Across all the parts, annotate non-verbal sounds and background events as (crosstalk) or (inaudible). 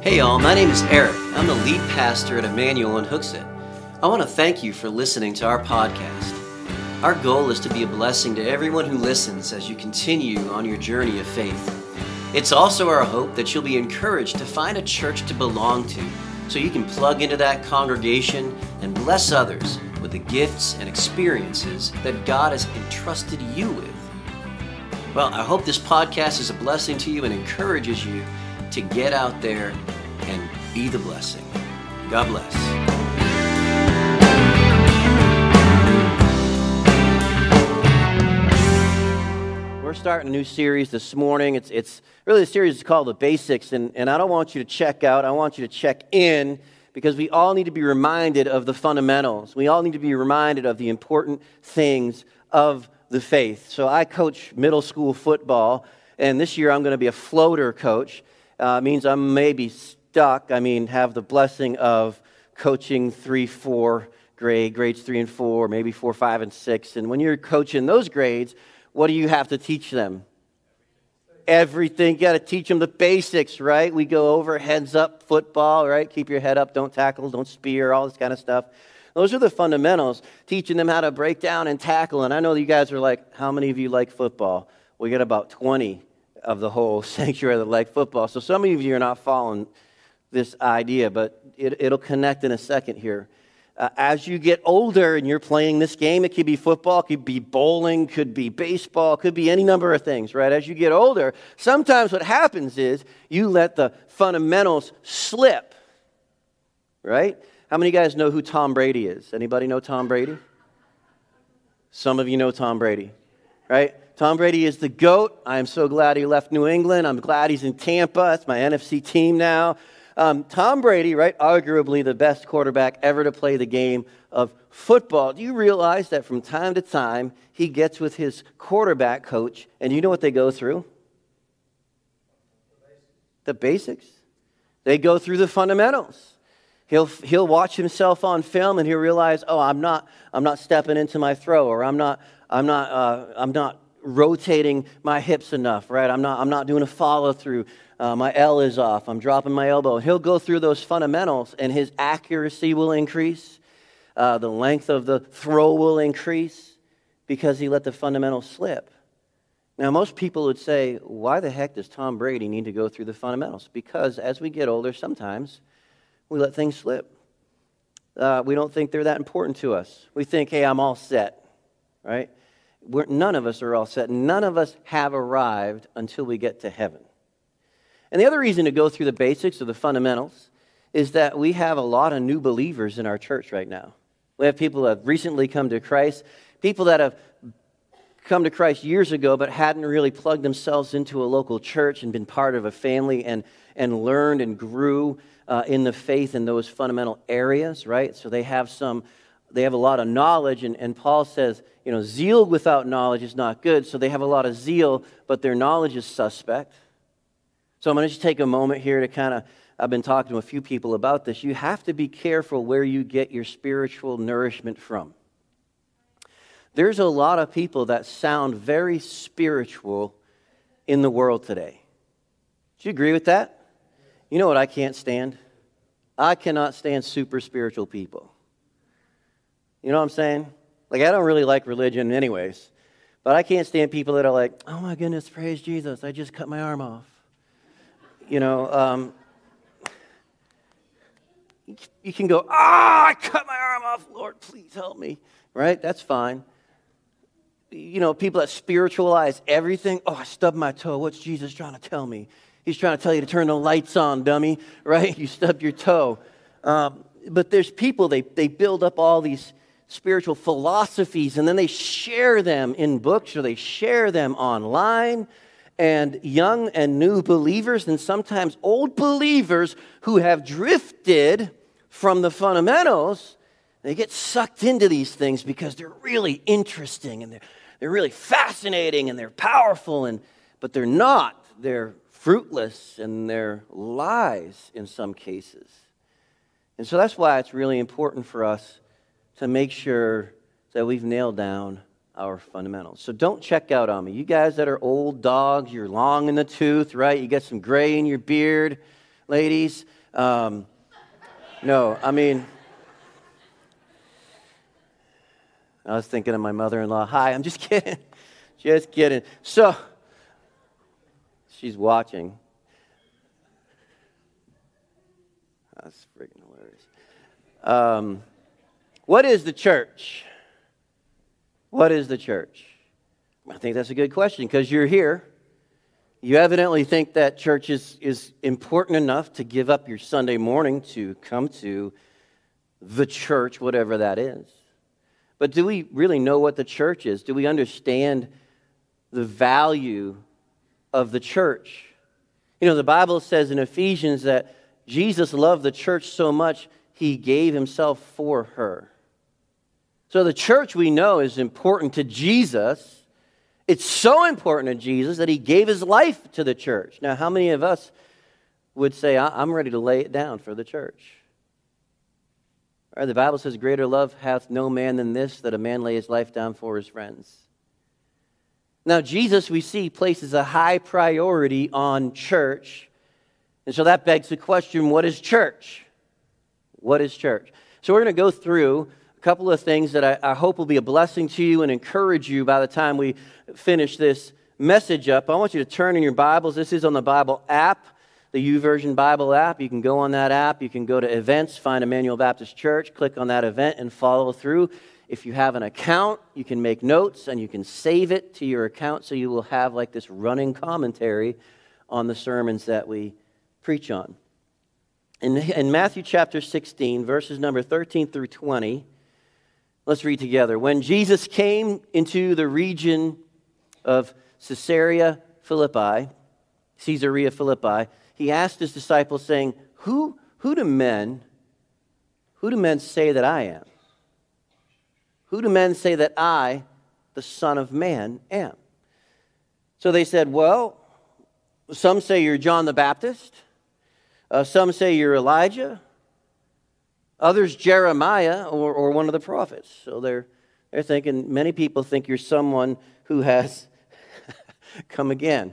Hey y'all, my name is Eric. I'm the lead pastor at Emmanuel in Hooksett. I want to thank you for listening to our podcast. Our goal is to be a blessing to everyone who listens as you continue on your journey of faith. It's also our hope that you'll be encouraged to find a church to belong to so you can plug into that congregation and bless others with the gifts and experiences that God has entrusted you with. Well, I hope this podcast is a blessing to you and encourages you to get out there and be the blessing. God bless. We're starting a new series this morning. It's, it's really a series is called The Basics, and, and I don't want you to check out, I want you to check in because we all need to be reminded of the fundamentals. We all need to be reminded of the important things of the faith. So I coach middle school football, and this year I'm going to be a floater coach. Uh, means I'm maybe stuck. I mean, have the blessing of coaching three, four grade, grades three and four, maybe four, five, and six. And when you're coaching those grades, what do you have to teach them? Everything. You got to teach them the basics, right? We go over heads up football, right? Keep your head up, don't tackle, don't spear, all this kind of stuff. Those are the fundamentals, teaching them how to break down and tackle. And I know you guys are like, how many of you like football? We got about 20 of the whole (laughs) sanctuary of the like football. So some of you are not following this idea, but it, will connect in a second here. Uh, as you get older and you're playing this game, it could be football, could be bowling, could be baseball, could be any number of things, right? As you get older, sometimes what happens is you let the fundamentals slip, right? How many of you guys know who Tom Brady is? Anybody know Tom Brady? Some of you know Tom Brady, right? Tom Brady is the GOAT. I am so glad he left New England. I'm glad he's in Tampa. That's my NFC team now. Um, Tom Brady, right, arguably the best quarterback ever to play the game of football. Do you realize that from time to time he gets with his quarterback coach, and you know what they go through? The basics. They go through the fundamentals. He'll, he'll watch himself on film and he'll realize, oh, I'm not, I'm not stepping into my throw, or I'm not, I'm not, uh, I'm not rotating my hips enough, right? I'm not, I'm not doing a follow through. Uh, my L is off. I'm dropping my elbow. He'll go through those fundamentals and his accuracy will increase. Uh, the length of the throw will increase because he let the fundamentals slip. Now, most people would say, why the heck does Tom Brady need to go through the fundamentals? Because as we get older, sometimes we let things slip. Uh, we don't think they're that important to us. We think, hey, I'm all set, right? We're, none of us are all set. None of us have arrived until we get to heaven. And the other reason to go through the basics or the fundamentals is that we have a lot of new believers in our church right now. We have people that have recently come to Christ, people that have come to Christ years ago but hadn't really plugged themselves into a local church and been part of a family and, and learned and grew uh, in the faith in those fundamental areas, right? So they have some, they have a lot of knowledge, and, and Paul says, you know, zeal without knowledge is not good. So they have a lot of zeal, but their knowledge is suspect. So I'm going to just take a moment here to kind of, I've been talking to a few people about this. You have to be careful where you get your spiritual nourishment from. There's a lot of people that sound very spiritual in the world today. Do you agree with that? You know what I can't stand? I cannot stand super spiritual people. You know what I'm saying? Like, I don't really like religion, anyways. But I can't stand people that are like, oh my goodness, praise Jesus, I just cut my arm off. You know, um, you can go, ah, I cut my arm off, Lord, please help me. Right? That's fine. You know, people that spiritualize everything, oh, I stubbed my toe. What's Jesus trying to tell me? He's trying to tell you to turn the lights on, dummy, (laughs) right? You stubbed your toe. Um, but there's people, they, they build up all these spiritual philosophies and then they share them in books or they share them online. And young and new believers, and sometimes old believers who have drifted from the fundamentals, they get sucked into these things because they're really interesting and they're, they're really fascinating and they're powerful, and, but they're not. They're fruitless and they're lies in some cases. And so that's why it's really important for us to make sure that we've nailed down our fundamentals. So don't check out on me. You guys that are old dogs, you're long in the tooth, right? You got some gray in your beard. ladies. Um, no, I mean, I was thinking of my mother in law. Hi, I'm just (laughs) kidding. Just kidding. So, she's watching. That's freaking hilarious. Um, what is the church? What is the church? I think that's a good question because you're here. You evidently think that church is, is important enough to give up your Sunday morning to come to the church, whatever that is. But do we really know what the church is? Do we understand the value of the church? You know, the Bible says in Ephesians that Jesus loved the church so much, he gave himself for her. So the church we know is important to Jesus. It's so important to Jesus that he gave his life to the church. Now, how many of us would say, I'm ready to lay it down for the church? The Bible says, Greater love hath no man than this, that a man lay his life down for his friends. Now, Jesus, we see, places a high priority on church. And so that begs the question what is church? What is church? So we're going to go through a couple of things that I, I, hope will be a blessing to you and encourage you by the time we finish this message up. I want you to turn in your Bibles. This is on the Bible app, the YouVersion Bible app. You can go on that app. You can go to events, find Emmanuel Baptist Church, click on that event, and follow through. If you have an account, you can make notes and you can save it to your account so you will have like this running commentary on the sermons that we preach on. In, in Matthew chapter 16, verses number 13 through 20, Let's read together. When Jesus came into the region of Caesarea Philippi, Caesarea Philippi, he asked his disciples, saying, Who, who do men, who do men say that I am? Who do men say that I, the Son of Man, am? So they said, Well, some say you're John the Baptist. Uh, some say you're Elijah. Others, Jeremiah or, or one of the prophets. So they're, they're thinking, many people think you're someone who has (laughs) come again.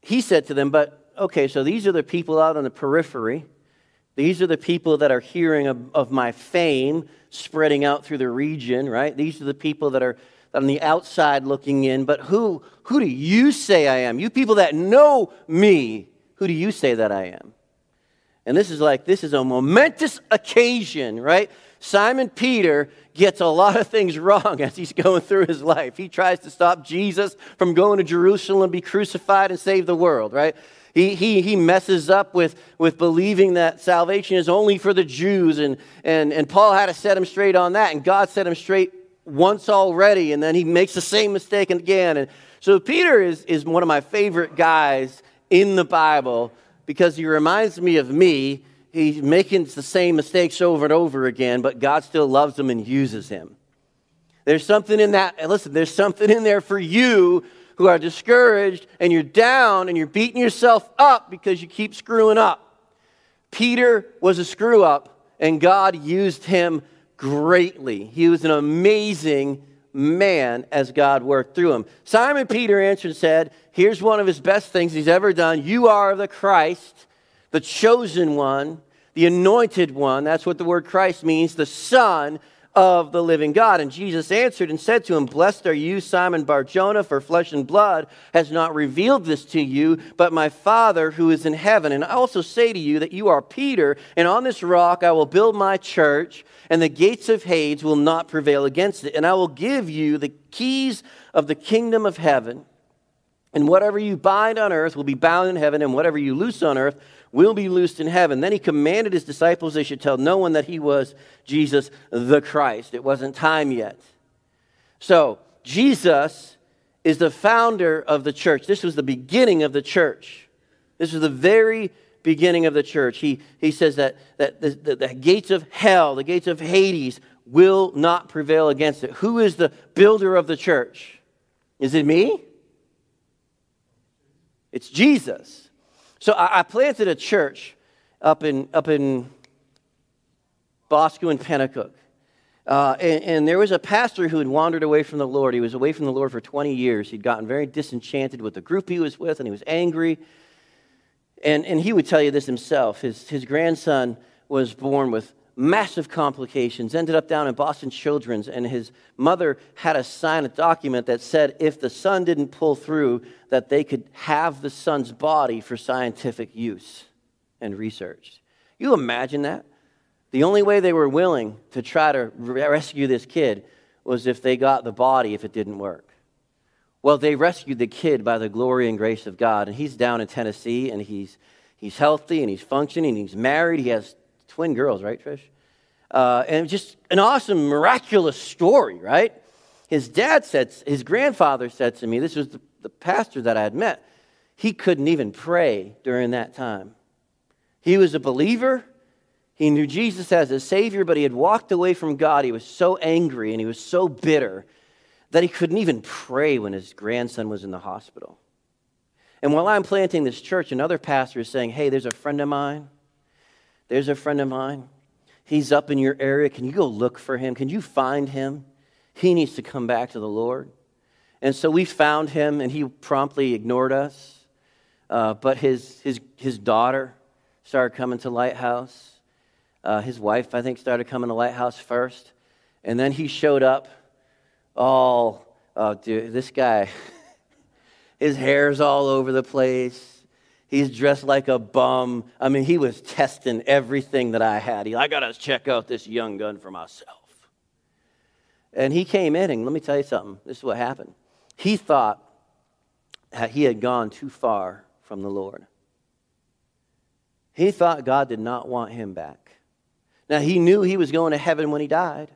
He said to them, But okay, so these are the people out on the periphery. These are the people that are hearing of, of my fame spreading out through the region, right? These are the people that are on the outside looking in. But who, who do you say I am? You people that know me, who do you say that I am? And this is like, this is a momentous occasion, right? Simon Peter gets a lot of things wrong (laughs) as he's going through his life. He tries to stop Jesus from going to Jerusalem and be crucified and save the world, right? He, he, he messes up with, with believing that salvation is only for the Jews, and, and, and Paul had to set him straight on that, and God set him straight once already, and then he makes the same mistake again. And so Peter is, is one of my favorite guys in the Bible because he reminds me of me. He's making the same mistakes over and over again, but God still loves him and uses him. There's something in that, listen, there's something in there for you who are discouraged and you're down and you're beating yourself up because you keep screwing up. Peter was a screw up, and God used him greatly. He was an amazing man as God worked through him. Simon Peter answered and said, Here's one of his best things he's ever done. You are the Christ, the chosen one, the anointed one. That's what the word Christ means, the Son of the living God. And Jesus answered and said to him, Blessed are you, Simon Barjona, for flesh and blood has not revealed this to you, but my Father who is in heaven. And I also say to you that you are Peter, and on this rock I will build my church, and the gates of Hades will not prevail against it. And I will give you the keys of the kingdom of heaven. And whatever you bind on earth will be bound in heaven, and whatever you loose on earth will be loosed in heaven. Then he commanded his disciples they should tell no one that he was Jesus the Christ. It wasn't time yet. So, Jesus is the founder of the church. This was the beginning of the church. This was the very beginning of the church. He, he says that, that the, the, the gates of hell, the gates of Hades, will not prevail against it. Who is the builder of the church? Is it me? It's Jesus. So I, I planted a church up in, up in Boscawen and Penacook. Uh, and, and, there was a pastor who had wandered away from the Lord. He was away from the Lord for 20 years. He'd gotten very disenchanted with the group he was with, and he was angry. And, and he would tell you this himself. His, his grandson was born with massive complications, ended up down in Boston Children's, and his mother had to sign a document that said if the son didn't pull through, that they could have the son's body for scientific use and research. You imagine that? The only way they were willing to try to rescue this kid was if they got the body if it didn't work. Well, they rescued the kid by the glory and grace of God, and he's down in Tennessee, and he's, he's healthy, and he's functioning, and he's married. He has twin girls, right, Trish? Uh, and just an awesome, miraculous story, right? His dad said, his grandfather said to me, this was the, the pastor that I had met, he couldn't even pray during that time. He was a believer. He knew Jesus as a Savior, but he had walked away from God. He was so angry and he was so bitter that he couldn't even pray when his grandson was in the hospital. And while I'm planting this church, another pastor is saying, Hey, there's a friend of mine. There's a friend of mine. He's up in your area. Can you go look for him? Can you find him? He needs to come back to the Lord. And so we found him, and he promptly ignored us. Uh, but his, his, his daughter started coming to Lighthouse. Uh, his wife, I think, started coming to Lighthouse first. And then he showed up all, oh, dude, this guy, (laughs) his hair's all over the place. He's dressed like a bum. I mean, he was testing everything that I had. He, I got to check out this young gun for myself. And he came in, and let me tell you something. This is what happened. He thought he had gone too far from the Lord. He thought God did not want him back. Now, he knew he was going to heaven when he died.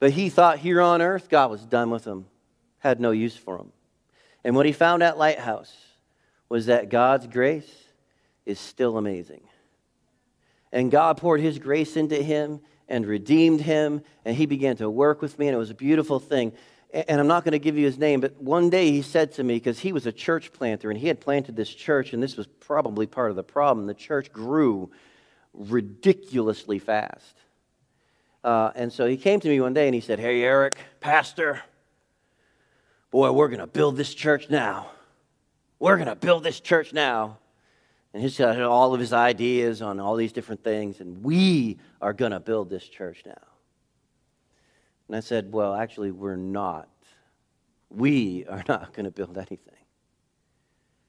But he thought here on earth, God was done with him, had no use for him. And what he found at Lighthouse was that God's grace is still amazing. And God poured his grace into him and redeemed him, and he began to work with me, and it was a beautiful thing. And I'm not going to give you his name, but one day he said to me, because he was a church planter, and he had planted this church, and this was probably part of the problem. The church grew ridiculously fast. Uh, and so he came to me one day and he said, Hey, Eric, Pastor, boy, we're going to build this church now. We're going to build this church now. And he's got all of his ideas on all these different things, and we are going to build this church now. And I said, Well, actually, we're not. We are (laughs) not going to build anything.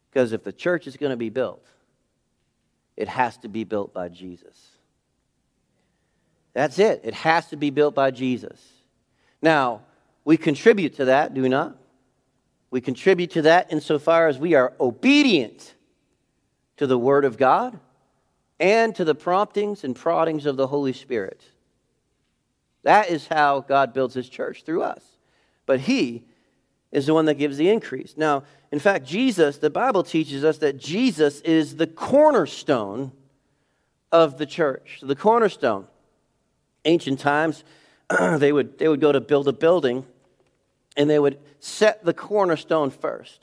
Because if the church is going to be built, it has to be built by Jesus. That's it. It has to be built by Jesus. Now, we contribute to that, do we not? We contribute to that insofar as we are obedient to the Word of God and to the promptings and proddings of the Holy Spirit. That is how God builds His church through us. But He is the one that gives the increase. Now, in fact, Jesus, the Bible teaches us that Jesus is the cornerstone of the church. The cornerstone ancient times, (clears throat) they, would, they would go to build a building and they would set the cornerstone first.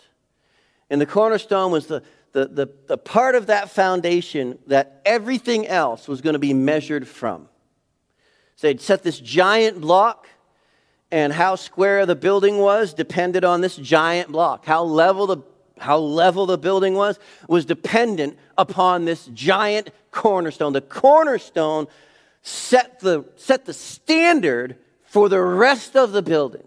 And the cornerstone was the, the, the, the part of that foundation that everything else was going to be measured from. So they'd set this giant block, and how square the building was depended on this giant block. How level the, how level the building was was dependent upon this giant cornerstone. The cornerstone set the, set the standard for the rest of the building.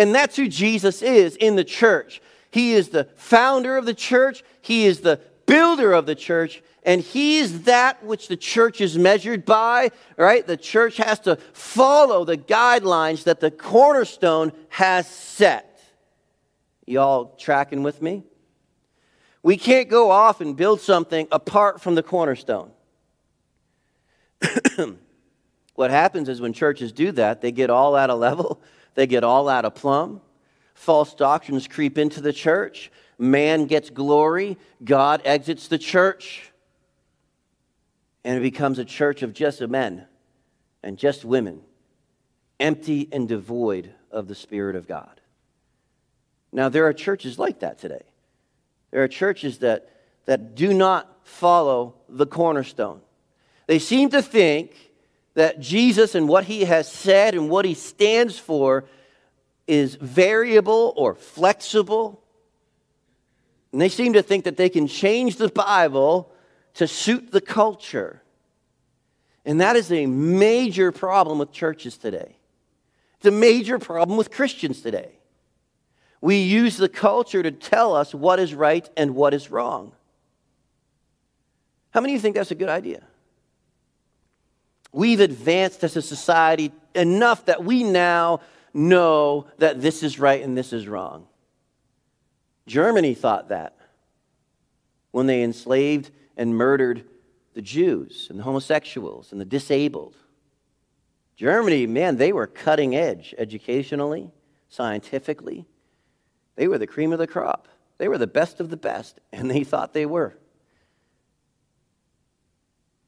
And that's who Jesus is in the church. He is the founder of the church, He is the builder of the church, and He's that which the church is measured by, right? The church has to follow the guidelines that the cornerstone has set. Y'all tracking with me? We can't go off and build something apart from the cornerstone. (clears throat) what happens is when churches do that, they get all out of level, they get all out of plumb. False doctrines creep into the church. Man gets glory, God exits the church. And it becomes a church of just men and just women, empty and devoid of the Spirit of God. Now, there are churches like that today. There are churches that, that do not follow the cornerstone. They seem to think that Jesus and what he has said and what he stands for is variable or flexible. And they seem to think that they can change the Bible to suit the culture. And that is a major problem with churches today. It's a major problem with Christians today. We use the culture to tell us what is right and what is wrong. How many of you think that's a good idea? We've advanced as a society enough that we now know that this is right and this is wrong. Germany thought that when they enslaved and murdered the Jews and the homosexuals and the disabled. Germany, man, they were cutting edge educationally, scientifically. They were the cream of the crop. They were the best of the best, and they thought they were.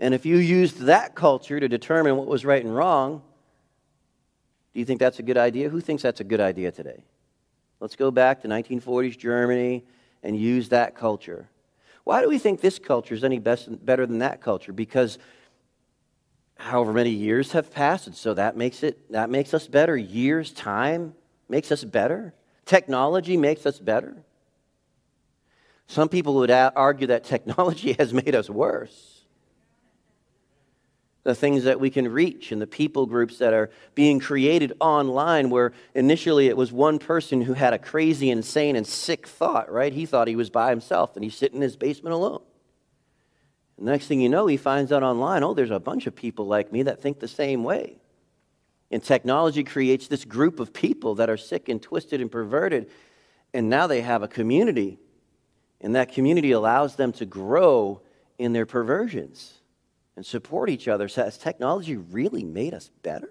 And if you used that culture to determine what was right and wrong, do you think that's a good idea? Who thinks that's a good idea today? Let's go back to 1940s Germany and use that culture. Why do we think this culture is any best, better than that culture? Because however many years have passed, and so that makes it that makes us better. Years, time makes us better. Technology makes us better. Some people would argue that technology (laughs) has made us worse the things that we can reach and the people groups that are being created online where initially it was one person who had a crazy insane and sick thought right? He thought he was by himself and he's sitting in his basement alone. The next thing you know he finds out online oh there's a bunch of people like me that think the same way. And technology creates this group of people that are sick and twisted and perverted and now they have a community and that community allows them to grow in their perversions and support each other. So has technology really made us better?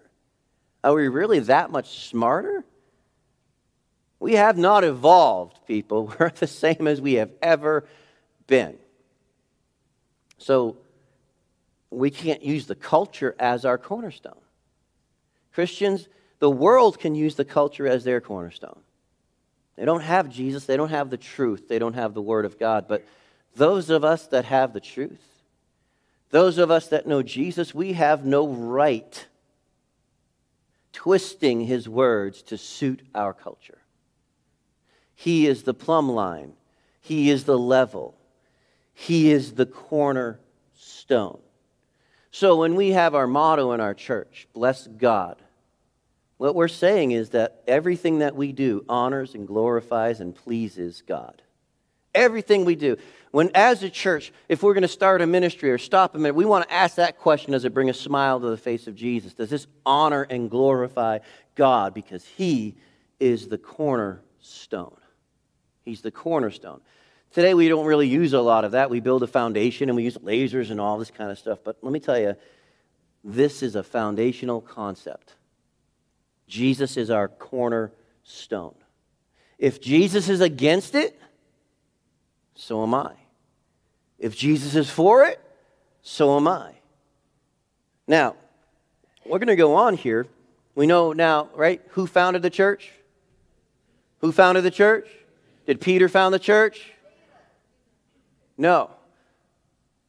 Are we really that much smarter? We have not evolved, people. (laughs) We're the same as we have ever been. So we can't use the culture as our cornerstone. Christians, the world can use the culture as their cornerstone. They don't have Jesus, they don't have the truth, they don't have the Word of God. But those of us that have the truth, those of us that know Jesus, we have no right twisting his words to suit our culture. He is the plumb line, he is the level, he is the cornerstone. So when we have our motto in our church, bless God, what we're saying is that everything that we do honors and glorifies and pleases God. Everything we do. When, as a church, if we're going to start a ministry or stop a minute, we want to ask that question Does it bring a smile to the face of Jesus? Does this honor and glorify God? Because He is the cornerstone. He's the cornerstone. Today, we don't really use a lot of that. We build a foundation and we use lasers and all this kind of stuff. But let me tell you, this is a foundational concept. Jesus is our cornerstone. If Jesus is against it, so am I. If Jesus is for it, so am I. Now, we're going to go on here. We know now, right, who founded the church? Who founded the church? Did Peter found the church? No.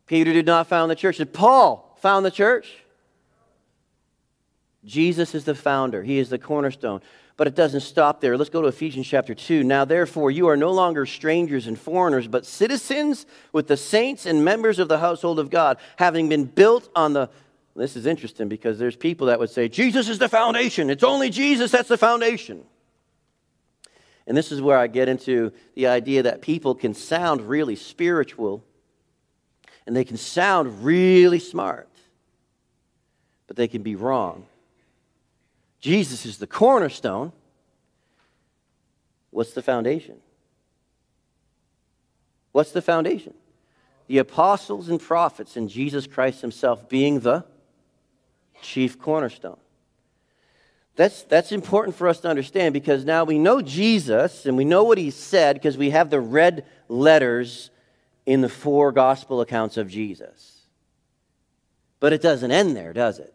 Peter did not found the church. Did Paul found the church? Jesus is the founder, he is the cornerstone. But it doesn't stop there. Let's go to Ephesians chapter 2. Now, therefore, you are no longer strangers and foreigners, but citizens with the saints and members of the household of God, having been built on the. This is interesting because there's people that would say, Jesus is the foundation. It's only Jesus that's the foundation. And this is where I get into the idea that people can sound really spiritual and they can sound really smart, but they can be wrong. Jesus is the cornerstone. What's the foundation? What's the foundation? The apostles and prophets and Jesus Christ himself being the chief cornerstone. That's, that's important for us to understand because now we know Jesus and we know what he said because we have the red letters in the four gospel accounts of Jesus. But it doesn't end there, does it?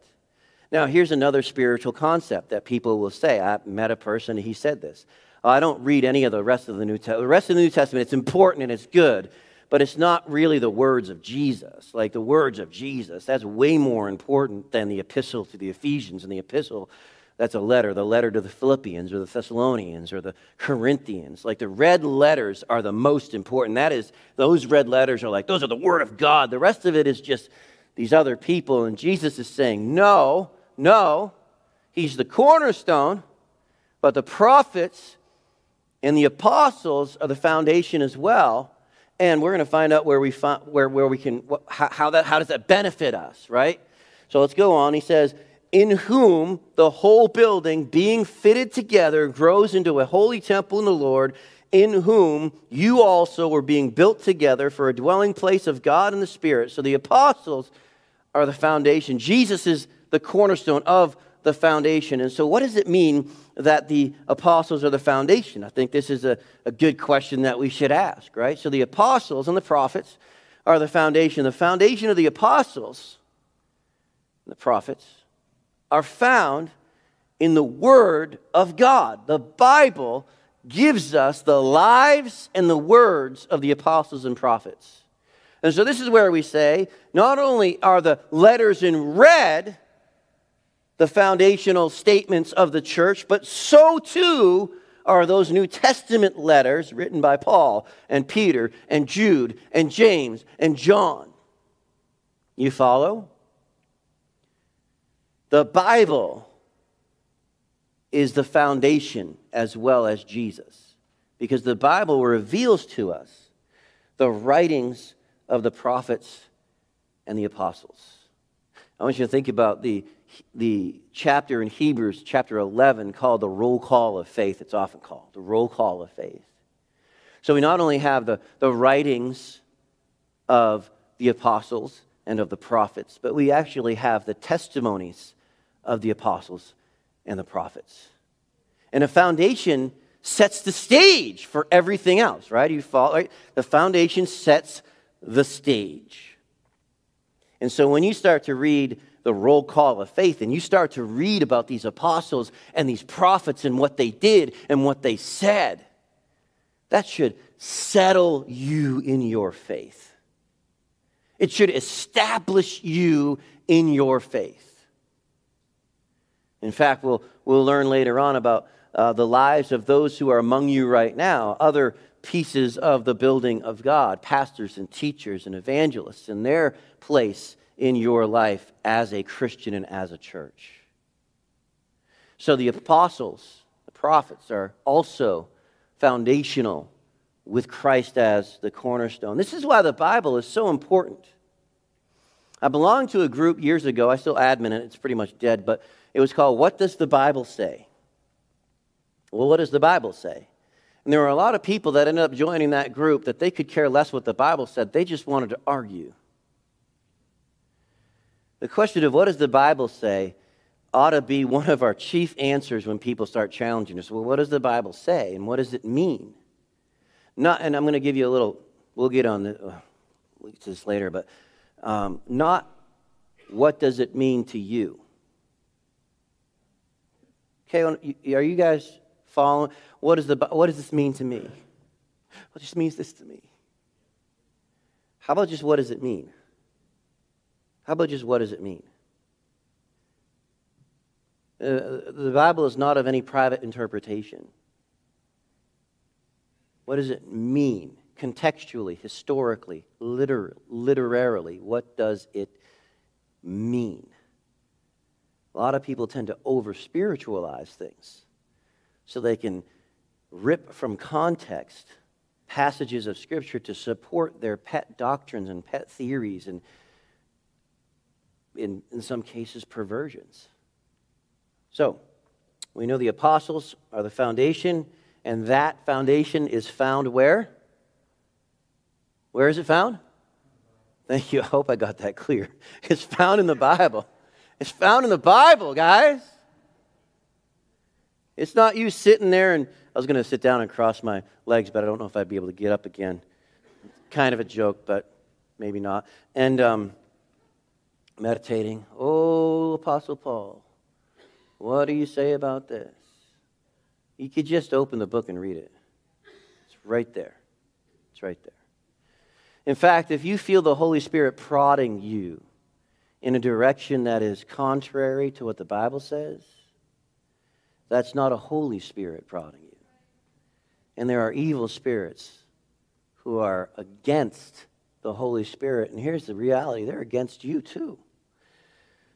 Now, here's another spiritual concept that people will say. I met a person, he said this. Oh, I don't read any of the rest of the New Testament. The rest of the New Testament, it's important and it's good, but it's not really the words of Jesus. Like the words of Jesus, that's way more important than the epistle to the Ephesians and the epistle that's a letter, the letter to the Philippians or the Thessalonians or the Corinthians. Like the red letters are the most important. That is, those red letters are like, those are the Word of God. The rest of it is just these other people. And Jesus is saying, no, no, He's the cornerstone, but the prophets and the apostles are the foundation as well. And we're going to find out where we, find, where, where we can, how, how, that, how does that benefit us, right? So let's go on. He says, in whom the whole building, being fitted together, grows into a holy temple in the Lord, in whom you also were being built together for a dwelling place of God in the Spirit. So the apostles are the foundation. Jesus is the cornerstone of the foundation. And so, what does it mean that the apostles are the foundation? I think this is a, a good question that we should ask, right? So, the apostles and the prophets are the foundation. The foundation of the apostles, the prophets, are found in the Word of God. The Bible gives us the lives and the words of the apostles and prophets. And so this is where we say not only are the letters in red the foundational statements of the church, but so too are those New Testament letters written by Paul and Peter and Jude and James and John. You follow? The Bible is the foundation as well as Jesus, because the Bible reveals to us the writings of the prophets and the apostles. I want you to think about the, the chapter in Hebrews, chapter 11, called the roll call of faith. It's often called the roll call of faith. So we not only have the, the writings of the apostles and of the prophets, but we actually have the testimonies of the apostles and the prophets. And a foundation sets the stage for everything else, right? You follow, right? The foundation sets the stage. And so when you start to read the roll call of faith and you start to read about these apostles and these prophets and what they did and what they said, that should settle you in your faith. It should establish you in your faith. In fact, we'll, we'll learn later on about uh, the lives of those who are among you right now, other pieces of the building of God, pastors and teachers and evangelists, and their place in your life as a Christian and as a church. So the apostles, the prophets, are also foundational with Christ as the cornerstone. This is why the Bible is so important. I belonged to a group years ago. I still admin it, it's pretty much dead, but it was called What Does the Bible Say? Well, what does the Bible say? And there were a lot of people that ended up joining that group that they could care less what the Bible said, they just wanted to argue. The question of what does the Bible say ought to be one of our chief answers when people start challenging us. Well, what does the Bible say and what does it mean? Not, and I'm going to give you a little, we'll get on the, uh, this later, but um, not what does it mean to you. Okay, are you guys following? What, is the, what does this mean to me? What just means this to me? How about just what does it mean? How about just what does it mean? Uh, the Bible is not of any private interpretation. What does it mean? Contextually, historically, liter- literarily, what does it mean? A lot of people tend to over spiritualize things so they can rip from context passages of Scripture to support their pet doctrines and pet theories and, in, in some cases, perversions. So, we know the apostles are the foundation, and that foundation is found where? Where is it found? Thank you. (laughs) I hope I got that clear. (laughs) It's found in the Bible. It's found in the Bible, guys. It's not you sitting there and I was going to sit down and cross my legs, but I don't know if I'd be able to get up again. Kind of a joke, but maybe not. And um, meditating. Oh, Apostle Paul, what do you say about this? You could just open the book and read it. It's right there. It's right there. In fact, if you feel the Holy Spirit prodding you in a direction that is contrary to what the Bible says, That's not a Holy Spirit prodding you. And there are evil spirits who are against the Holy Spirit. And here's the reality they're against you too.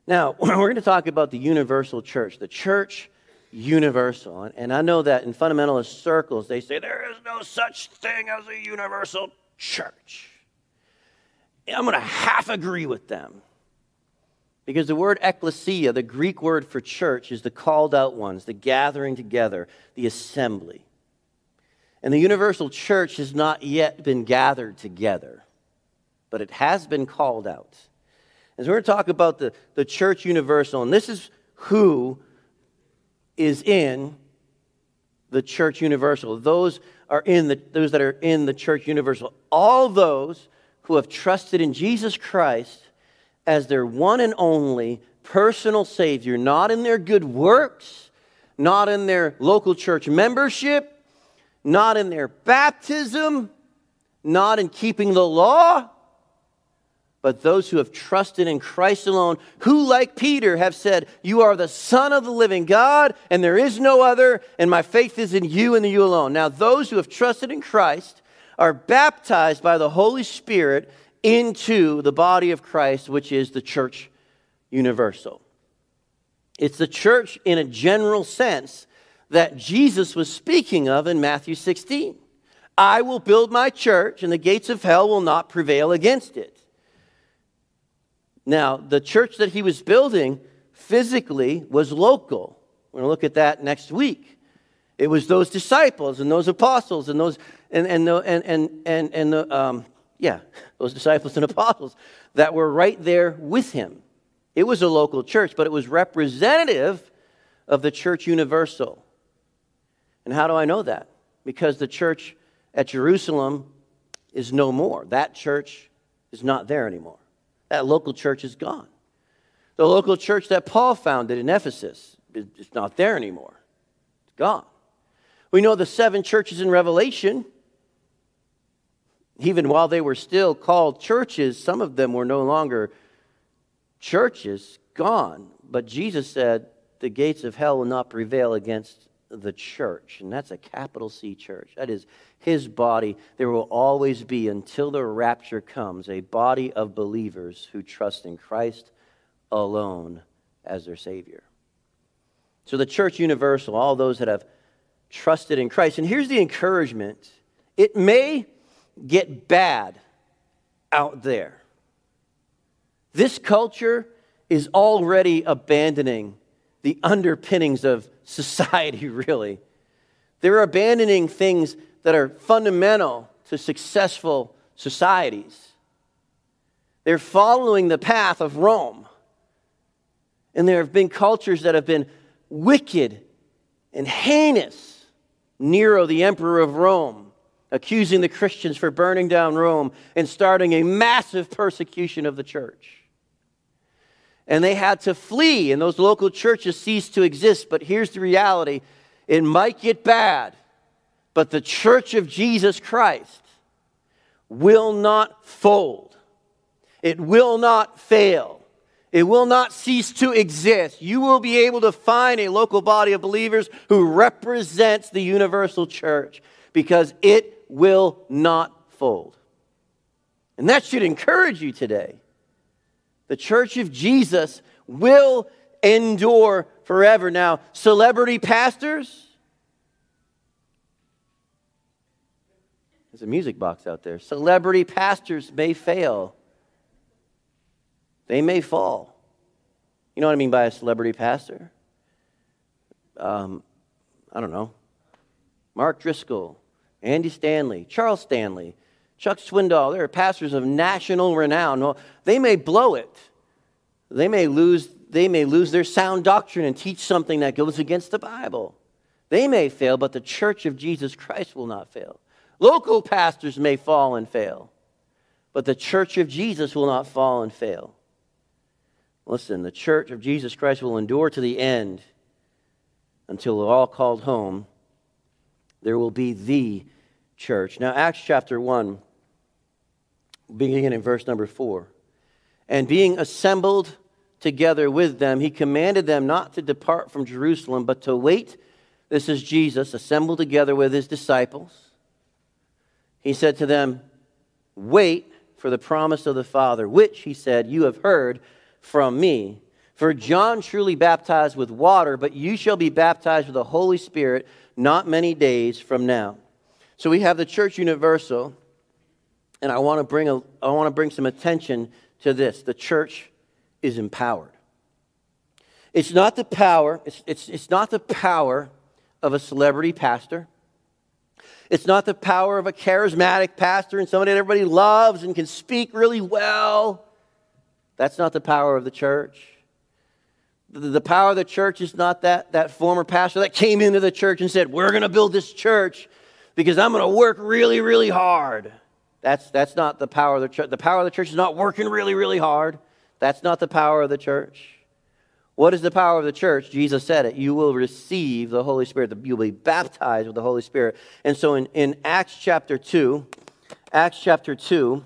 Now, (laughs) we're going to talk about the universal church, the church universal. And I know that in fundamentalist circles, they say there is no such thing as a universal church. I'm going to half agree with them. Because the word ecclesia, the Greek word for church, is the called out ones, the gathering together, the assembly. And the universal church has not yet been gathered together, but it has been called out. And so we're going to talk about the, the church universal, and this is who is in the church universal. Those are in the those that are in the church universal. All those who have trusted in Jesus Christ as their one and only personal Savior, not in their good works, not in their local church membership, not in their baptism, not in keeping the law, but those who have trusted in Christ alone, who, like Peter, have said, You are the Son of the living God, and there is no other, and my faith is in you and you alone. Now, those who have trusted in Christ are baptized by the Holy Spirit into the body of Christ, which is the church universal. It's the church in a general sense that Jesus was speaking of in Matthew 16. I will build my church, and the gates of hell will not prevail against it. Now, the church that he was building physically was local. We're going to look at that next week. It was those disciples and those apostles and those and and the, and and and, and the, um, yeah, (laughs) those disciples and apostles that were right there with him. It was a local church, but it was representative of the church universal. And how do I know that? Because the church at Jerusalem is no more. That church is not there anymore. That local church is gone. The local church that Paul founded in Ephesus is not there anymore. It's gone. We know the seven churches in Revelation, even while they were still called churches, some of them were no longer churches, gone. But Jesus said, The gates of hell will not prevail against the church. And that's a capital C church. That is his body. There will always be, until the rapture comes, a body of believers who trust in Christ alone as their Savior. So the church universal, all those that have trusted in Christ. And here's the encouragement it may get bad out there. This culture is already abandoning the underpinnings of society, (laughs) really. They're abandoning things that are fundamental to successful societies. They're following the path of Rome. And there have been cultures that have been wicked and heinous. Nero, the emperor of Rome, accusing the Christians for burning down Rome and starting a massive persecution of the church. And they had to flee, and those local churches ceased to exist. But here's the reality it might get bad but the church of Jesus Christ will not fold, it will not fail. It will not cease to exist. You will be able to find a local body of believers who represents the universal church because it will not fold. And that should encourage you today. The church of Jesus will endure forever. Now, celebrity pastors, There's a music box out there. Celebrity pastors may fail, they may fall. You know what I mean by a celebrity pastor? Um, I don't know. Mark Driscoll, Andy Stanley, Charles Stanley, Chuck Swindoll, they're pastors of national renown. Well, they may blow it. They may lose, they may lose their sound doctrine and teach something that goes against the Bible. They may fail, but the church of Jesus Christ will not fail. Local pastors may fall and fail, but the church of Jesus will not fall and fail. Listen, the church of Jesus Christ will endure to the end until all called home. There will be the church. Now, Acts chapter 1, beginning in verse number 4. And being assembled together with them, he commanded them not to depart from Jerusalem, but to wait. This is Jesus assembled together with his disciples. He said to them, Wait for the promise of the Father, which, he said, you have heard from me. For John truly baptized with water, but you shall be baptized with the Holy Spirit not many days from now. So we have the church universal, and I want to bring, a, I want to bring some attention to this. The church is empowered. It's not the power, it's, it's, it's not the power of a celebrity pastor. It's not the power of a charismatic pastor and somebody that everybody loves and can speak really well. That's not the power of the church. The power of the church is not that, that former pastor that came into the church and said, We're going to build this church because I'm going to work really, really hard. That's, that's not the power of the church. The power of the church is not working really, really hard. That's not the power of the church. What is the power of the church? Jesus said it. You will receive the Holy Spirit. You'll be baptized with the Holy Spirit. And so in, in Acts chapter 2, Acts chapter 2,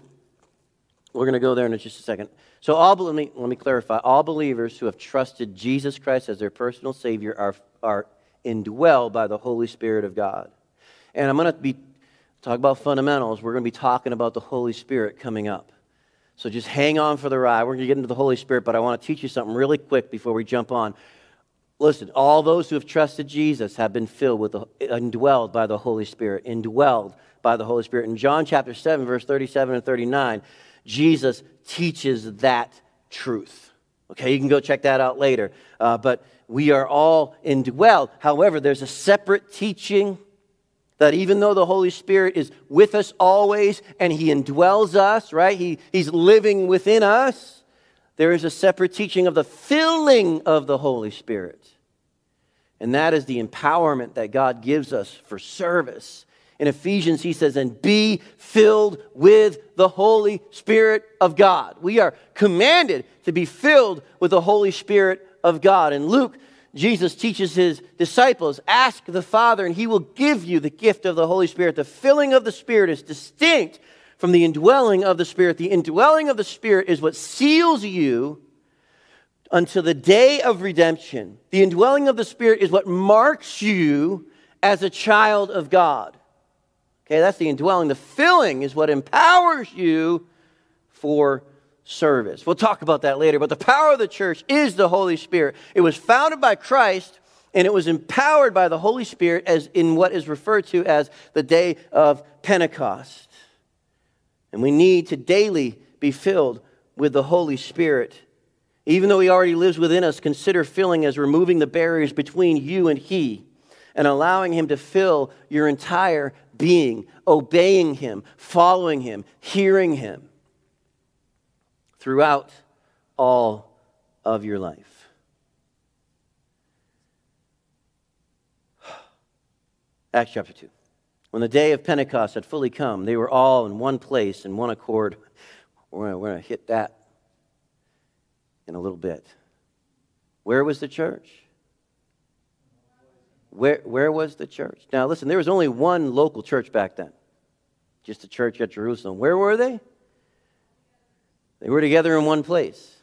we're going to go there in just a second. So, all, let, me, let me clarify. All believers who have trusted Jesus Christ as their personal Savior are, are indwelled by the Holy Spirit of God. And I'm going to be talk about fundamentals. We're going to be talking about the Holy Spirit coming up. So just hang on for the ride. We're going to get into the Holy Spirit, but I want to teach you something really quick before we jump on. Listen, all those who have trusted Jesus have been filled with the, indwelled by the Holy Spirit, indwelled by the Holy Spirit. In John chapter 7, verse 37 and 39, Jesus teaches that truth. Okay, you can go check that out later. Uh, but we are all indwelled. However, there's a separate teaching that even though the Holy Spirit is with us always and He indwells us, right? He, he's living within us, there is a separate teaching of the filling of the Holy Spirit. And that is the empowerment that God gives us for service. In Ephesians, he says, and be filled with the Holy Spirit of God. We are commanded to be filled with the Holy Spirit of God. In Luke Jesus teaches his disciples ask the Father, and he will give you the gift of the Holy Spirit. The filling of the Spirit is distinct from the indwelling of the Spirit. The indwelling of the Spirit is what seals you until the day of redemption. The indwelling of the Spirit is what marks you as a child of God. Okay, that's the indwelling. The filling is what empowers you for service. We'll talk about that later, but the power of the church is the Holy Spirit. It was founded by Christ and it was empowered by the Holy Spirit as in what is referred to as the day of Pentecost. And we need to daily be filled with the Holy Spirit. Even though he already lives within us, consider filling as removing the barriers between you and he and allowing him to fill your entire being, obeying him, following him, hearing him throughout all of your life. (sighs) Acts chapter 2. When the day of Pentecost had fully come, they were all in one place in one accord. We're going to hit that in a little bit. Where was the church? Where, where was the church? Now, listen, there was only one local church back then, just a church at Jerusalem. Where were they? They were together in one place.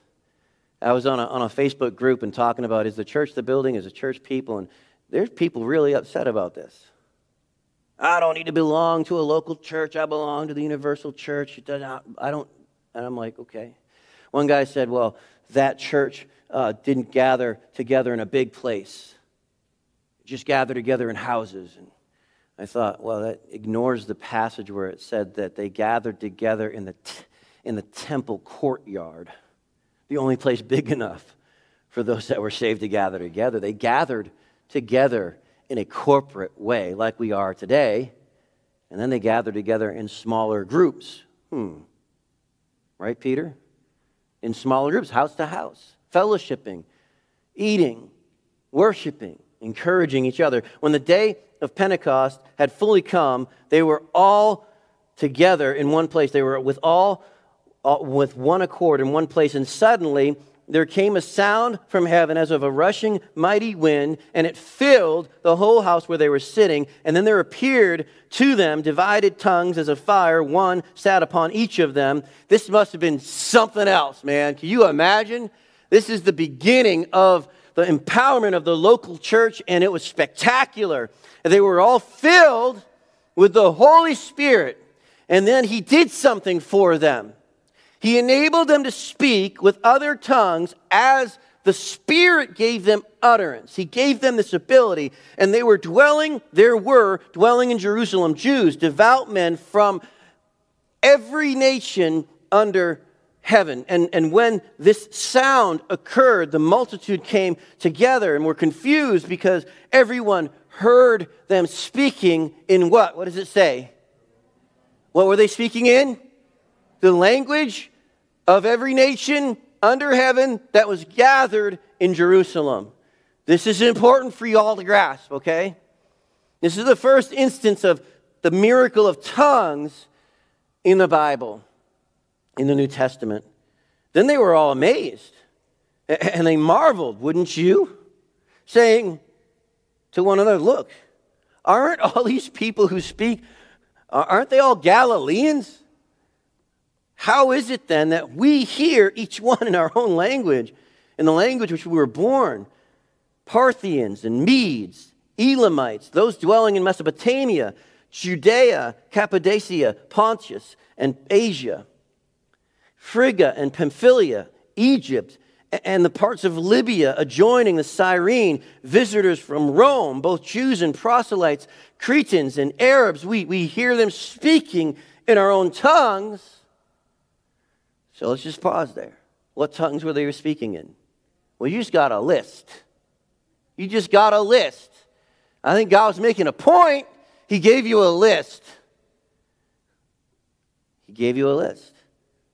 I was on a, on a Facebook group and talking about is the church the building, is the church people, and there's people really upset about this. I don't need to belong to a local church. I belong to the universal church. I don't, and I'm like, okay. One guy said, well, that church uh, didn't gather together in a big place, just gather together in houses. And I thought, well, that ignores the passage where it said that they gathered together in the t- in the temple courtyard, the only place big enough for those that were saved to gather together. They gathered together in a corporate way, like we are today, and then they gathered together in smaller groups. Hmm. Right, Peter? In smaller groups, house to house, fellowshipping, eating, worshiping, encouraging each other. When the day of Pentecost had fully come, they were all together in one place. They were with all uh, with one accord in one place. And suddenly there came a sound from heaven as of a rushing mighty wind, and it filled the whole house where they were sitting. And then there appeared to them divided tongues as a fire, one sat upon each of them. This must have been something else, man. Can you imagine? This is the beginning of the empowerment of the local church, and it was spectacular. They were all filled with the Holy Spirit, and then He did something for them. He enabled them to speak with other tongues as the Spirit gave them utterance. He gave them this ability, and they were dwelling, there were dwelling in Jerusalem Jews, devout men from every nation under heaven. And, and when this sound occurred, the multitude came together and were confused because everyone heard them speaking in what? What does it say? What were they speaking in? The language of every nation under heaven that was gathered in Jerusalem. This is important for you all to grasp, okay? This is the first instance of the miracle of tongues in the Bible, in the New Testament. Then they were all amazed and they marveled, wouldn't you? Saying to one another, Look, aren't all these people who speak, aren't they all Galileans? How is it then that we hear each one in our own language, in the language which we were born? Parthians and Medes, Elamites, those dwelling in Mesopotamia, Judea, Cappadocia, Pontus, and Asia, Phrygia and Pamphylia, Egypt, and the parts of Libya adjoining the Cyrene, visitors from Rome, both Jews and proselytes, Cretans and Arabs, we, we hear them speaking in our own tongues. So let's just pause there. What tongues were they speaking in? Well, you just got a list. You just got a list. I think God was making a point. He gave you a list. He gave you a list.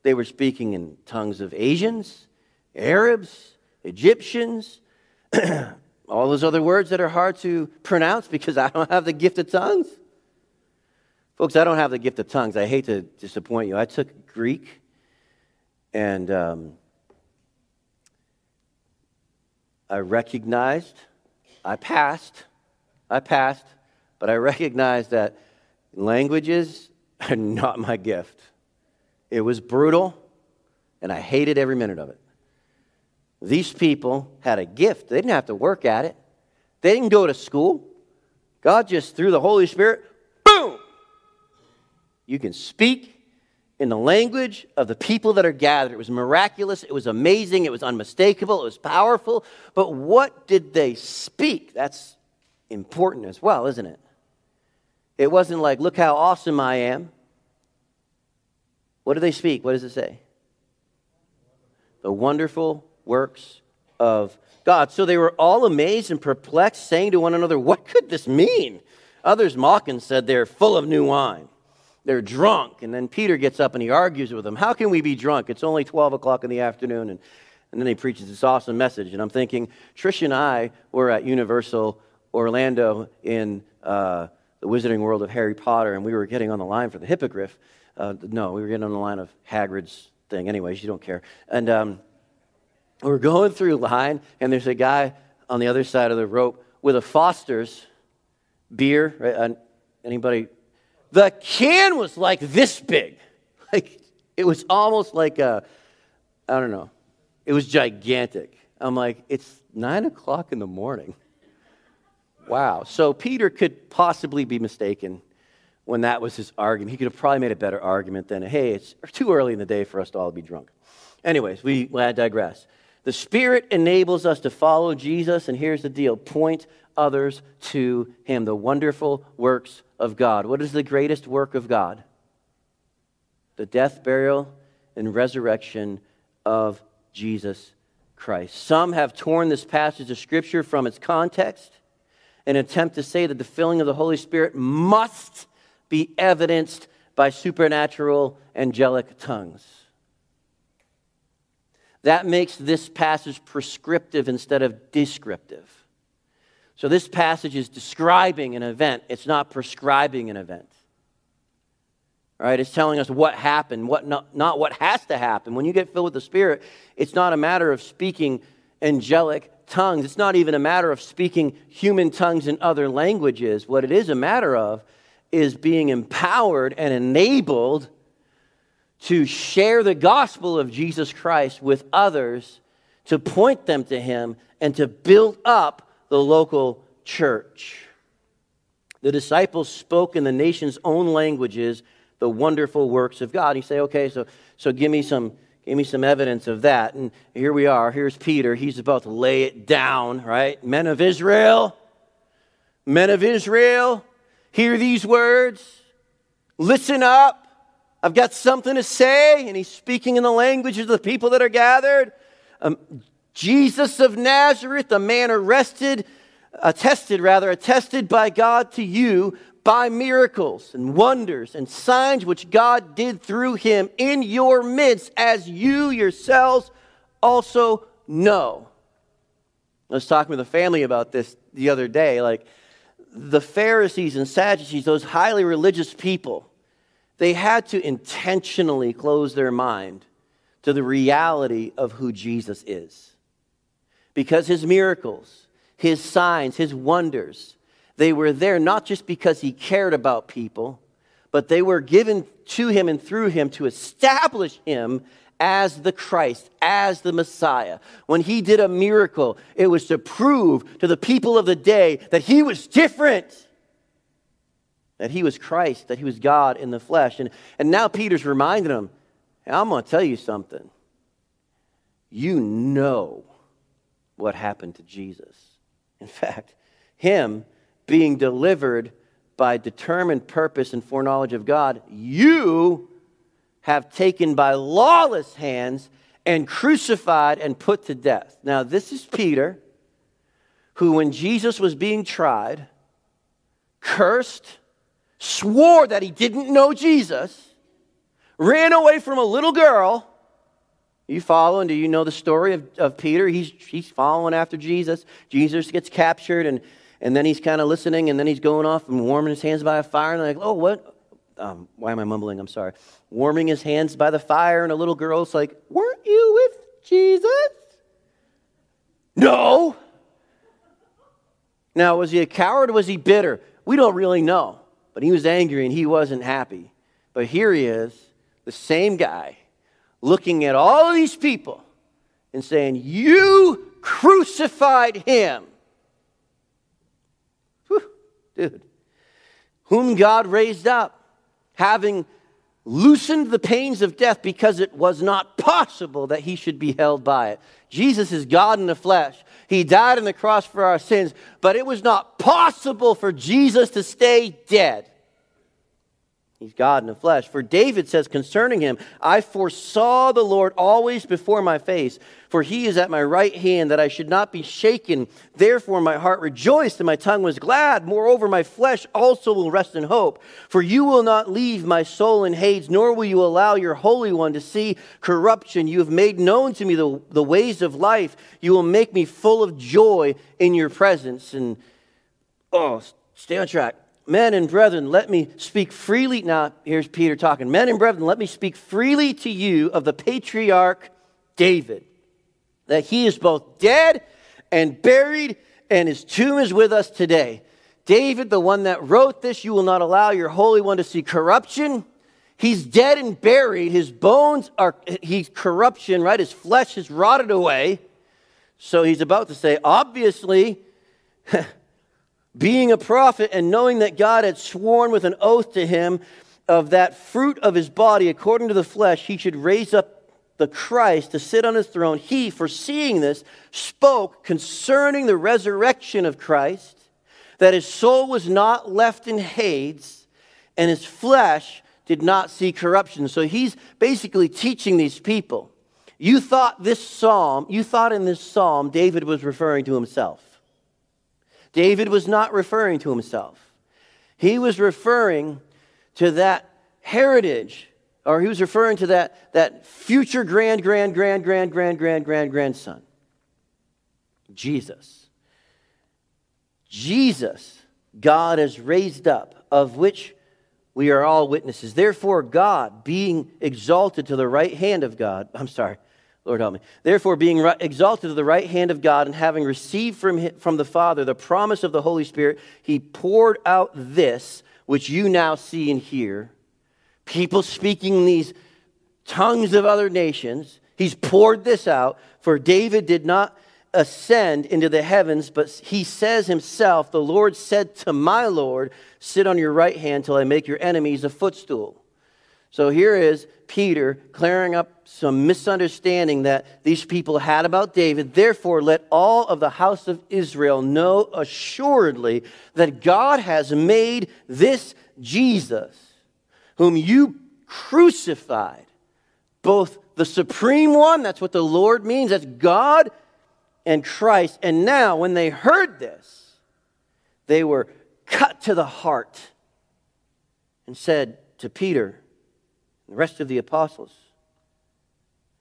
They were speaking in tongues of Asians, Arabs, Egyptians, (clears throat) all those other words that are hard to pronounce because I don't have the gift of tongues. Folks, I don't have the gift of tongues. I hate to disappoint you. I took Greek and um, I recognized, I passed, I passed, but I recognized that languages are not my gift. It was brutal, and I hated every minute of it. These people had a gift. They didn't have to work at it, they didn't go to school. God just, threw the Holy Spirit, boom! You can speak in the language of the people that are gathered. It was miraculous, it was amazing, it was unmistakable, it was powerful. But what did they speak? That's important as well, isn't it? It wasn't like, look how awesome I am. What do they speak? What does it say? The wonderful works of God. So they were all amazed and perplexed, saying to one another, What could this mean? Others mocking said, They're full of new wine. They're drunk. And then Peter gets up and he argues with them. How can we be drunk? It's only 12 o'clock in the afternoon. And, and then he preaches this awesome message. And I'm thinking, Trish and I were at Universal Orlando in uh, the Wizarding World of Harry Potter, and we were getting on the line for the Hippogriff. Uh, no, we were getting on the line of Hagrid's thing. Anyways, you don't care. And um, we're going through line, and there's a guy on the other side of the rope with a Foster's beer. Right? Uh, anybody? The can was like this big. (laughs) Like it was almost like a, I don't know. It was gigantic. I'm like, it's nine o'clock in the morning. Wow. So Peter could possibly be mistaken when that was his argument. He could have probably made a better argument than, hey, it's too early in the day for us to all be drunk. Anyways, we I digress. The Spirit enables us to follow Jesus, and here's the deal point others to Him, the wonderful works of God. What is the greatest work of God? The death, burial, and resurrection of Jesus Christ. Some have torn this passage of Scripture from its context and attempt to say that the filling of the Holy Spirit must be evidenced by supernatural angelic tongues. That makes this passage prescriptive instead of descriptive. So, this passage is describing an event, it's not prescribing an event. All right, it's telling us what happened, what not, not what has to happen. When you get filled with the Spirit, it's not a matter of speaking angelic tongues. It's not even a matter of speaking human tongues in other languages. What it is a matter of is being empowered and enabled to share the gospel of Jesus Christ with others to point them to him and to build up the local church. The disciples spoke in the nation's own languages the wonderful works of God. You say, okay, so, so give me some give me some evidence of that. And here we are. Here's Peter. He's about to lay it down, right? Men of Israel, men of Israel, hear these words. Listen up. I've got something to say. And he's speaking in the language of the people that are gathered. Um, Jesus of Nazareth, a man arrested, attested rather, attested by God to you by miracles and wonders and signs which God did through him in your midst, as you yourselves also know. I was talking with a family about this the other day. Like the Pharisees and Sadducees, those highly religious people, they had to intentionally close their mind to the reality of who Jesus is. Because his miracles, his signs, his wonders, they were there not just because he cared about people, but they were given to him and through him to establish him as the Christ, as the Messiah. When he did a miracle, it was to prove to the people of the day that he was different, that he was Christ, that he was God in the flesh. And, and now Peter's reminding them, I'm going to tell you something. You know what happened to Jesus. In (laughs) fact, him being delivered by determined purpose and foreknowledge of God, you have taken by lawless hands and crucified and put to death. Now, this is Peter, who, when Jesus was being tried, cursed, swore that he didn't know Jesus, ran away from a little girl. You following? Do you know the story of, of Peter? He's, he's following after Jesus. Jesus gets captured, and and then he's kind of listening, and then he's going off and warming his hands by a fire. And like, oh, what? Um, why am I mumbling? I'm sorry. Warming his hands by the fire, and a little girl's like, weren't you with Jesus? No. Now, was he a coward was he bitter? We don't really know. But he was angry and he wasn't happy. But here he is, the same guy, looking at all of these people and saying, You crucified him. Dude. Whom God raised up, having loosened the pains of death because it was not possible that he should be held by it. Jesus is God in the flesh. He died on the cross for our sins, but it was not possible for Jesus to stay dead. He's God in the flesh. For David says concerning him, I foresaw the Lord always before my face, for he is at my right hand, that I should not be shaken. Therefore my heart rejoiced and my tongue was glad. Moreover, my flesh also will rest in hope. For you will not leave my soul in Hades, nor will you allow your Holy One to see corruption. You have made known to me the, the ways of life. You will make me full of joy in your presence. And, oh, stay on track. Men and brethren, let me speak freely. Now, here's Peter talking. Men and brethren, let me speak freely to you of the patriarch David, that he is both dead and buried, and his tomb is with us today. David, the one that wrote this, you will not allow your Holy One to see corruption. He's dead and buried. His bones are, he's corruption, right? His flesh has rotted away. So he's about to say, obviously, (laughs) being a prophet and knowing that God had sworn with an oath to him of that fruit of his body according to the flesh, he should raise up the Christ to sit on his throne. He, foreseeing this, spoke concerning the resurrection of Christ, that his soul was not left in Hades, and his flesh did not see corruption. So he's basically teaching these people. You thought this psalm, you thought in this psalm, David was referring to himself. David was not referring to himself. He was referring to that heritage, or he was referring to that, that future grand, grand, grand, grand, grand, grand, grand, grandson. Jesus. Jesus, God has raised up, of which we are all witnesses. Therefore, God, being exalted to the right hand of God, I'm sorry, Lord help me. Therefore, being exalted to the right hand of God and having received from, him, from the Father the promise of the Holy Spirit, he poured out this, which you now see and hear. People speaking these tongues of other nations. He's poured this out, for David did not ascend into the heavens, but he says himself, The Lord said to my Lord, Sit on your right hand till I make your enemies a footstool. So here is Peter clearing up some misunderstanding that these people had about David. Therefore, let all of the house of Israel know assuredly that God has made this Jesus, whom you crucified, both the supreme one, that's what the Lord means, that's God and Christ. And now, when they heard this, they were cut to the heart and said to Peter, the rest of the apostles,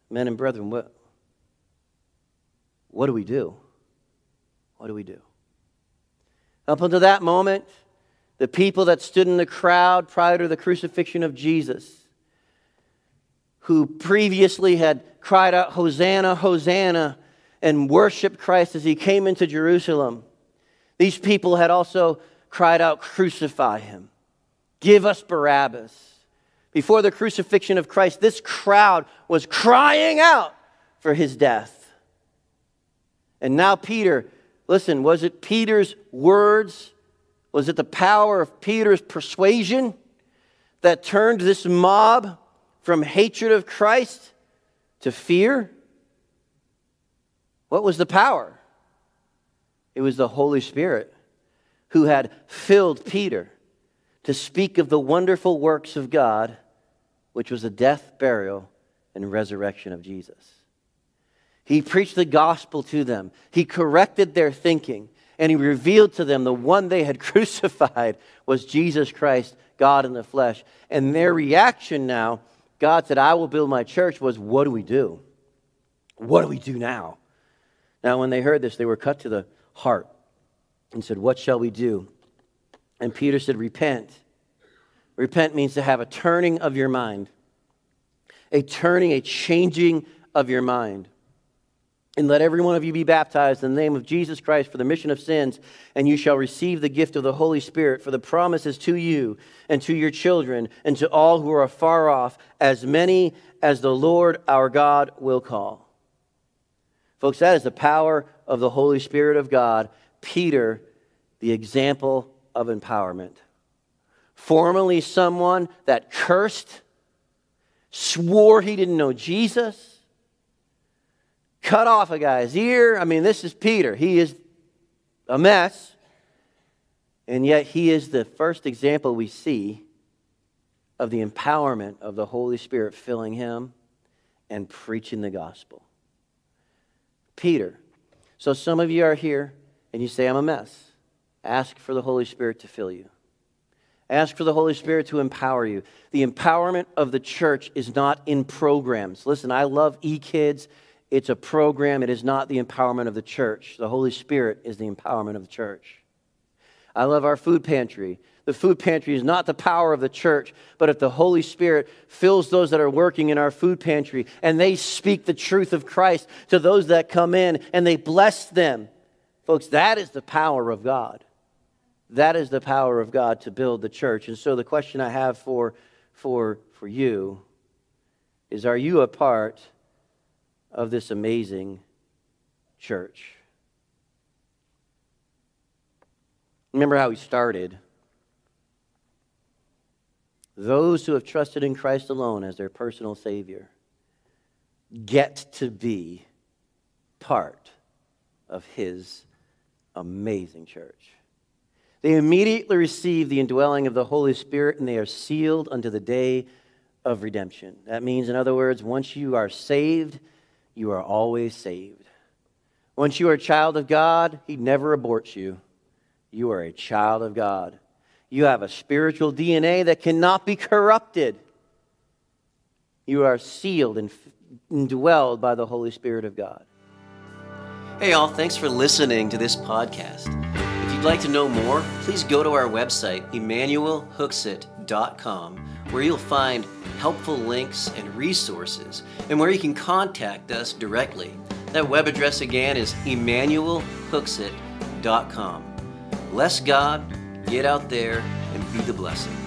men and brethren, what, what do we do? What do we do? Up until that moment, the people that stood in the crowd prior to the crucifixion of Jesus, who previously had cried out, Hosanna, Hosanna, and worshiped Christ as he came into Jerusalem, these people had also cried out, Crucify him, give us Barabbas before the crucifixion of Christ, this crowd was crying out for his death. And now, Peter, listen, was it Peter's words? Was it the power of Peter's persuasion that turned this mob from hatred of Christ to fear? What was the power? It was the Holy Spirit who had filled Peter to speak of the wonderful works of God which was the death, burial, and resurrection of Jesus. He preached the gospel to them, he corrected their thinking, and he revealed to them the one they had (laughs) crucified was Jesus Christ, God in the flesh. And their reaction now, God said, I will build my church, was what do we do? What do we do now? Now, when they heard this, they were cut to the heart and said, What shall we do? And Peter said, Repent Repent means to have a turning of your mind, a turning, a changing of your mind. And let every one of you be baptized in the name of Jesus Christ for the remission of sins, and you shall receive the gift of the Holy Spirit, for the promises to you and to your children and to all who are far off, as many as the Lord our God will call. Folks, that is the power of the Holy Spirit of God. Peter, the example of empowerment formerly someone that cursed, swore he didn't know Jesus, cut off a guy's ear. I mean, this is Peter. He is a mess. And yet, he is the first example we see of the empowerment of the Holy Spirit filling him and preaching the gospel. Peter. So, some of you are here and you say, I'm a mess. Ask for the Holy Spirit to fill you. Ask for the Holy Spirit to empower you. The empowerment of the church is not in programs. Listen, I love e-kids. It's a program. It is not the empowerment of the church. The Holy Spirit is the empowerment of the church. I love our food pantry. The food pantry is not the power of the church, but if the Holy Spirit fills those that are working in our food pantry and they speak the truth of Christ to those that come in and they bless them, folks, that is the power of God. That is the power of God to build the church. And so the question I have for, for, for you is Are you a part of this amazing church? Remember how he started. Those who have trusted in Christ alone as their personal Savior get to be part of his amazing church. They immediately receive the indwelling of the Holy Spirit and they are sealed unto the day of redemption. That means, in other words, once you are saved, you are always saved. Once you are a child of God, He never aborts you. You are a child of God. You have a spiritual DNA that cannot be corrupted. You are sealed and indwelled by the Holy Spirit of God. Hey, all, thanks for listening to this podcast you'd like to know more, please go to our website, emmanuelhooksett.com, where you'll find helpful links and resources, and where you can contact us directly. That web address again is emmanuelhooksett.com. Bless God, get out there, and be the blessing.